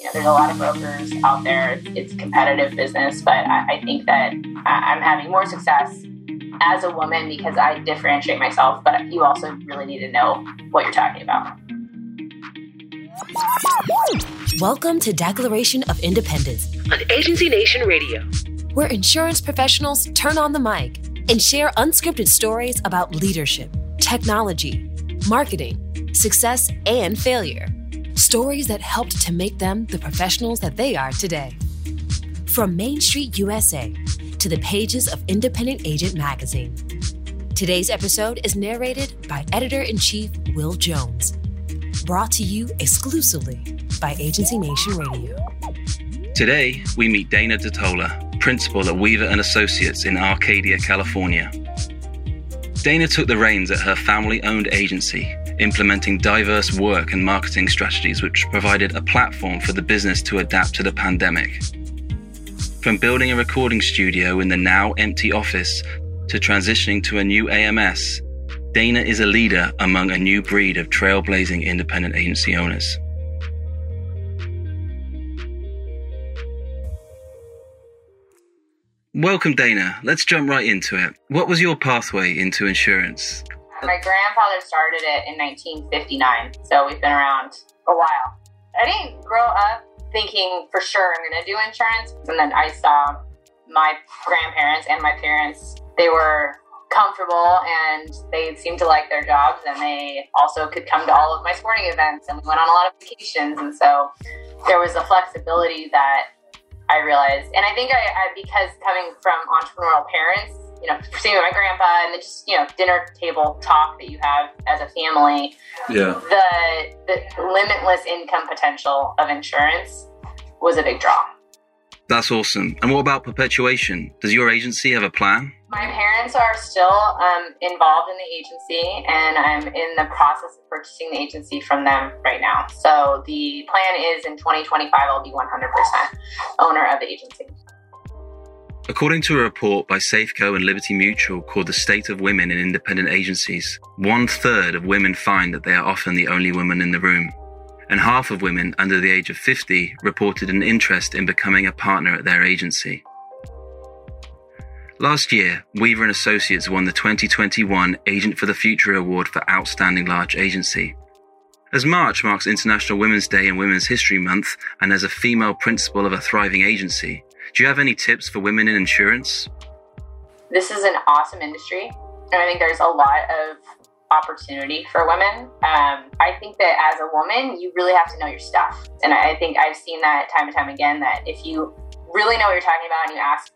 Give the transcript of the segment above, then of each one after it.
You know, there's a lot of brokers out there. It's competitive business, but I, I think that I'm having more success as a woman because I differentiate myself. But you also really need to know what you're talking about. Welcome to Declaration of Independence on Agency Nation Radio, where insurance professionals turn on the mic and share unscripted stories about leadership, technology, marketing, success, and failure. Stories that helped to make them the professionals that they are today. From Main Street USA to the pages of Independent Agent Magazine. Today's episode is narrated by editor in chief Will Jones. Brought to you exclusively by Agency Nation Radio. Today, we meet Dana Datola, principal at Weaver and Associates in Arcadia, California. Dana took the reins at her family owned agency, implementing diverse work and marketing strategies which provided a platform for the business to adapt to the pandemic. From building a recording studio in the now empty office to transitioning to a new AMS, Dana is a leader among a new breed of trailblazing independent agency owners. Welcome, Dana. Let's jump right into it. What was your pathway into insurance? My grandfather started it in 1959, so we've been around a while. I didn't grow up thinking for sure I'm going to do insurance, and then I saw my grandparents and my parents, they were comfortable and they seemed to like their jobs and they also could come to all of my sporting events and we went on a lot of vacations and so there was a flexibility that I realized. And I think I, I because coming from entrepreneurial parents, you know, seeing my grandpa and the just, you know, dinner table talk that you have as a family. Yeah. The the limitless income potential of insurance was a big draw. That's awesome. And what about perpetuation? Does your agency have a plan? My parents are still um, involved in the agency, and I'm in the process of purchasing the agency from them right now. So the plan is in 2025, I'll be 100% owner of the agency. According to a report by Safeco and Liberty Mutual called The State of Women in Independent Agencies, one third of women find that they are often the only woman in the room. And half of women under the age of 50 reported an interest in becoming a partner at their agency. Last year, Weaver and Associates won the 2021 Agent for the Future Award for Outstanding Large Agency. As March marks International Women's Day and Women's History Month, and as a female principal of a thriving agency, do you have any tips for women in insurance? This is an awesome industry, and I think there's a lot of opportunity for women. Um, I think that as a woman, you really have to know your stuff. And I think I've seen that time and time again that if you really know what you're talking about and you ask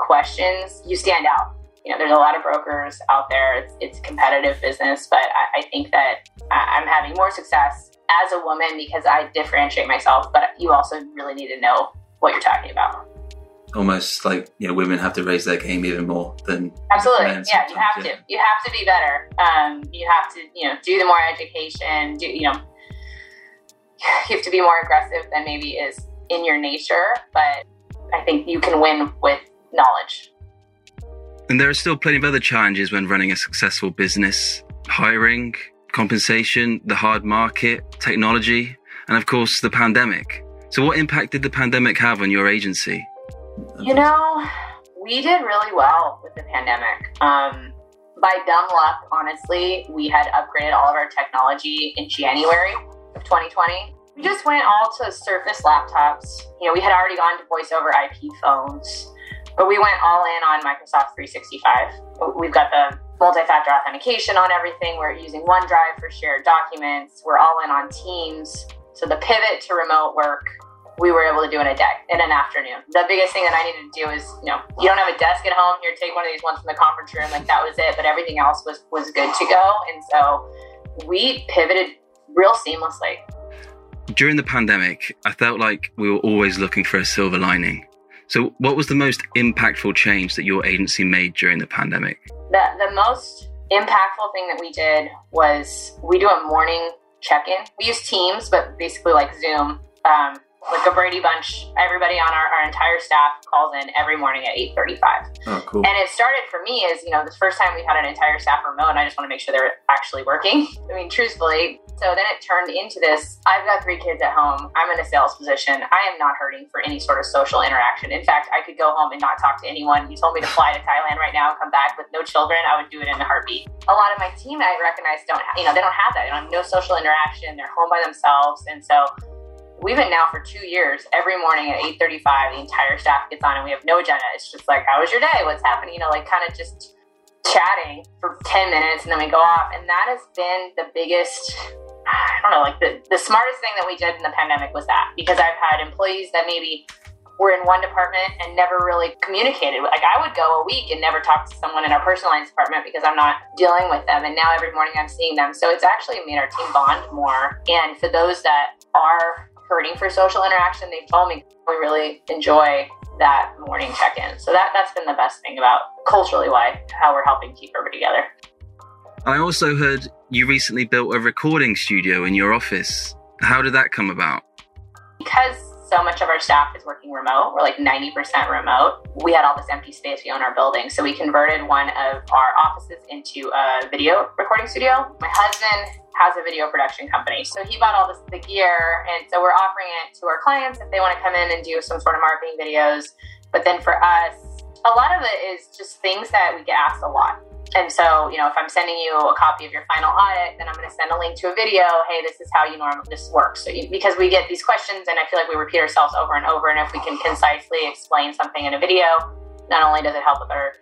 questions, you stand out. You know, there's a lot of brokers out there. It's, it's competitive business, but I, I think that I'm having more success as a woman because I differentiate myself. But you also really need to know what you're talking about. Almost like you know, women have to raise their game even more than absolutely. Yeah, you have yeah. to. You have to be better. Um, you have to, you know, do the more education. Do you know? You have to be more aggressive than maybe is in your nature, but I think you can win with knowledge. And there are still plenty of other challenges when running a successful business hiring, compensation, the hard market, technology, and of course, the pandemic. So, what impact did the pandemic have on your agency? You know, we did really well with the pandemic. Um, by dumb luck, honestly, we had upgraded all of our technology in January of 2020. We just went all to Surface laptops. You know, we had already gone to voice over IP phones. But we went all in on Microsoft 365. We've got the multi factor authentication on everything. We're using OneDrive for shared documents. We're all in on Teams. So the pivot to remote work, we were able to do in a day, in an afternoon. The biggest thing that I needed to do is, you know, you don't have a desk at home. Here, take one of these ones from the conference room. Like that was it. But everything else was was good to go. And so we pivoted real seamlessly. During the pandemic, I felt like we were always looking for a silver lining. So, what was the most impactful change that your agency made during the pandemic? The, the most impactful thing that we did was we do a morning check in. We use Teams, but basically like Zoom. Um, like a Brady Bunch, everybody on our, our entire staff calls in every morning at 8.35. Oh, cool. And it started for me as, you know, the first time we had an entire staff remote, and I just want to make sure they're actually working. I mean, truthfully, So then it turned into this I've got three kids at home. I'm in a sales position. I am not hurting for any sort of social interaction. In fact, I could go home and not talk to anyone. You told me to fly to Thailand right now and come back with no children. I would do it in a heartbeat. A lot of my team I recognize don't, you know, they don't have that. They don't have no social interaction. They're home by themselves. And so we've been now for two years every morning at 8.35 the entire staff gets on and we have no agenda it's just like how was your day what's happening you know like kind of just chatting for 10 minutes and then we go off and that has been the biggest i don't know like the, the smartest thing that we did in the pandemic was that because i've had employees that maybe were in one department and never really communicated. Like I would go a week and never talk to someone in our personal lines department because I'm not dealing with them. And now every morning I'm seeing them. So it's actually made our team bond more. And for those that are hurting for social interaction, they've told me we really enjoy that morning check-in. So that that's been the best thing about culturally why how we're helping keep everybody together. I also heard you recently built a recording studio in your office. How did that come about? Because so much of our staff is working remote. We're like 90% remote. We had all this empty space we own our building. So we converted one of our offices into a video recording studio. My husband has a video production company. So he bought all this the gear and so we're offering it to our clients if they want to come in and do some sort of marketing videos. But then for us, a lot of it is just things that we get asked a lot. And so, you know, if I'm sending you a copy of your final audit, then I'm going to send a link to a video. Hey, this is how you normally this works. So you, because we get these questions, and I feel like we repeat ourselves over and over. And if we can concisely explain something in a video, not only does it help with our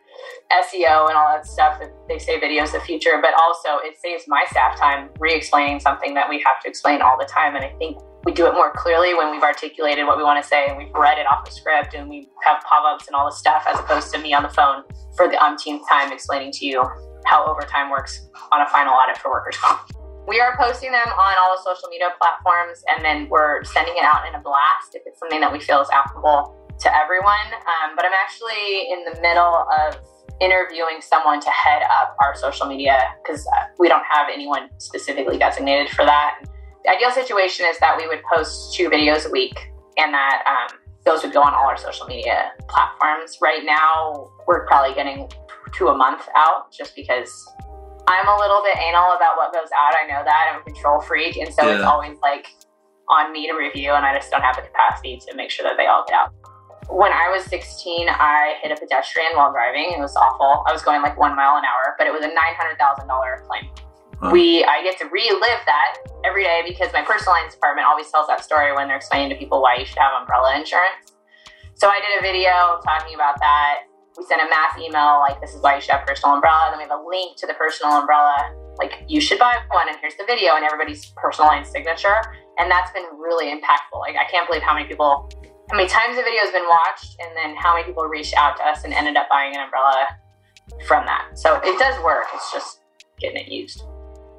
SEO and all that stuff that they say videos the future, but also it saves my staff time re-explaining something that we have to explain all the time. And I think we do it more clearly when we've articulated what we want to say and we've read it off the script and we have pop-ups and all this stuff as opposed to me on the phone for the umpteenth time explaining to you how overtime works on a final audit for workers' comp. We are posting them on all the social media platforms and then we're sending it out in a blast if it's something that we feel is applicable to everyone. Um, but I'm actually in the middle of interviewing someone to head up our social media because uh, we don't have anyone specifically designated for that. The ideal situation is that we would post two videos a week and that um, those would go on all our social media platforms. Right now, we're probably getting to a month out just because I'm a little bit anal about what goes out. I know that I'm a control freak, and so yeah. it's always like on me to review, and I just don't have the capacity to make sure that they all get out. When I was 16, I hit a pedestrian while driving. It was awful. I was going like one mile an hour, but it was a $900,000 claim. Huh. We, I get to relive that every day because my personal lines department always tells that story when they're explaining to people why you should have umbrella insurance. So I did a video talking about that. We sent a mass email like, this is why you should have personal umbrella. Then we have a link to the personal umbrella, like, you should buy one, and here's the video and everybody's personal line signature. And that's been really impactful. Like, I can't believe how many people how many times the video has been watched and then how many people reached out to us and ended up buying an umbrella from that. So it does work. It's just getting it used.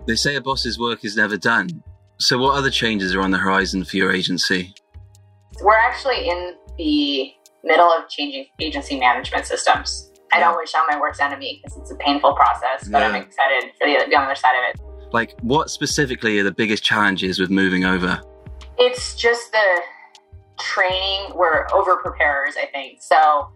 They say a boss's work is never done. So what other changes are on the horizon for your agency? We're actually in the middle of changing agency management systems. I don't wish on my worst enemy because it's a painful process, but yeah. I'm excited for the, the other side of it. Like, what specifically are the biggest challenges with moving over? It's just the training, we're over preparers, I think. So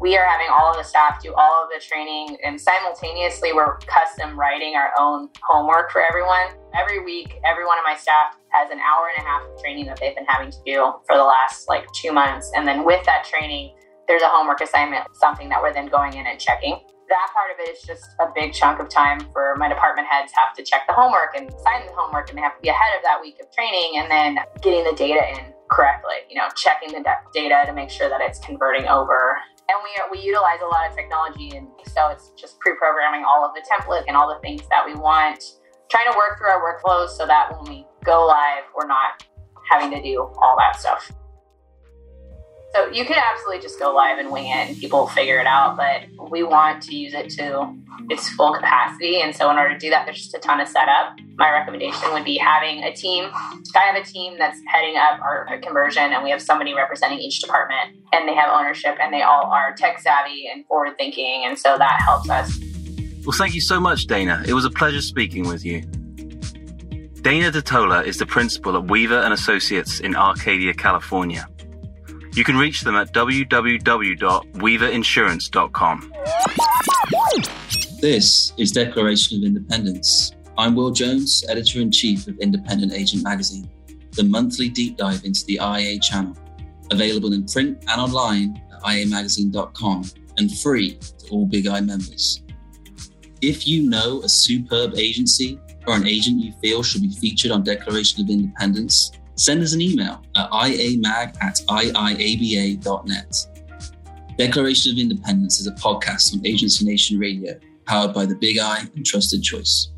we are having all of the staff do all of the training and simultaneously we're custom writing our own homework for everyone. Every week, every one of my staff has an hour and a half of training that they've been having to do for the last like two months. And then with that training, there's a homework assignment, something that we're then going in and checking. That part of it is just a big chunk of time for my department heads have to check the homework and sign the homework and they have to be ahead of that week of training and then getting the data in correctly. You know, checking the data to make sure that it's converting over. And we we utilize a lot of technology, and so it's just pre-programming all of the template and all the things that we want. Trying to work through our workflows so that when we go live, we're not having to do all that stuff. So you could absolutely just go live and wing it and people figure it out, but we want to use it to its full capacity. And so in order to do that, there's just a ton of setup. My recommendation would be having a team. I have a team that's heading up our conversion and we have somebody representing each department and they have ownership and they all are tech savvy and forward thinking. And so that helps us. Well, thank you so much, Dana. It was a pleasure speaking with you. Dana DeTola is the principal at Weaver and Associates in Arcadia, California. You can reach them at www.weaverinsurance.com. This is Declaration of Independence, I'm Will Jones, editor in chief of Independent Agent Magazine, the monthly deep dive into the IA channel, available in print and online at iamagazine.com and free to all Big I members. If you know a superb agency or an agent you feel should be featured on Declaration of Independence, send us an email at iamag at iiaba.net. Declaration of Independence is a podcast on Agency Nation Radio, powered by the Big I and Trusted Choice.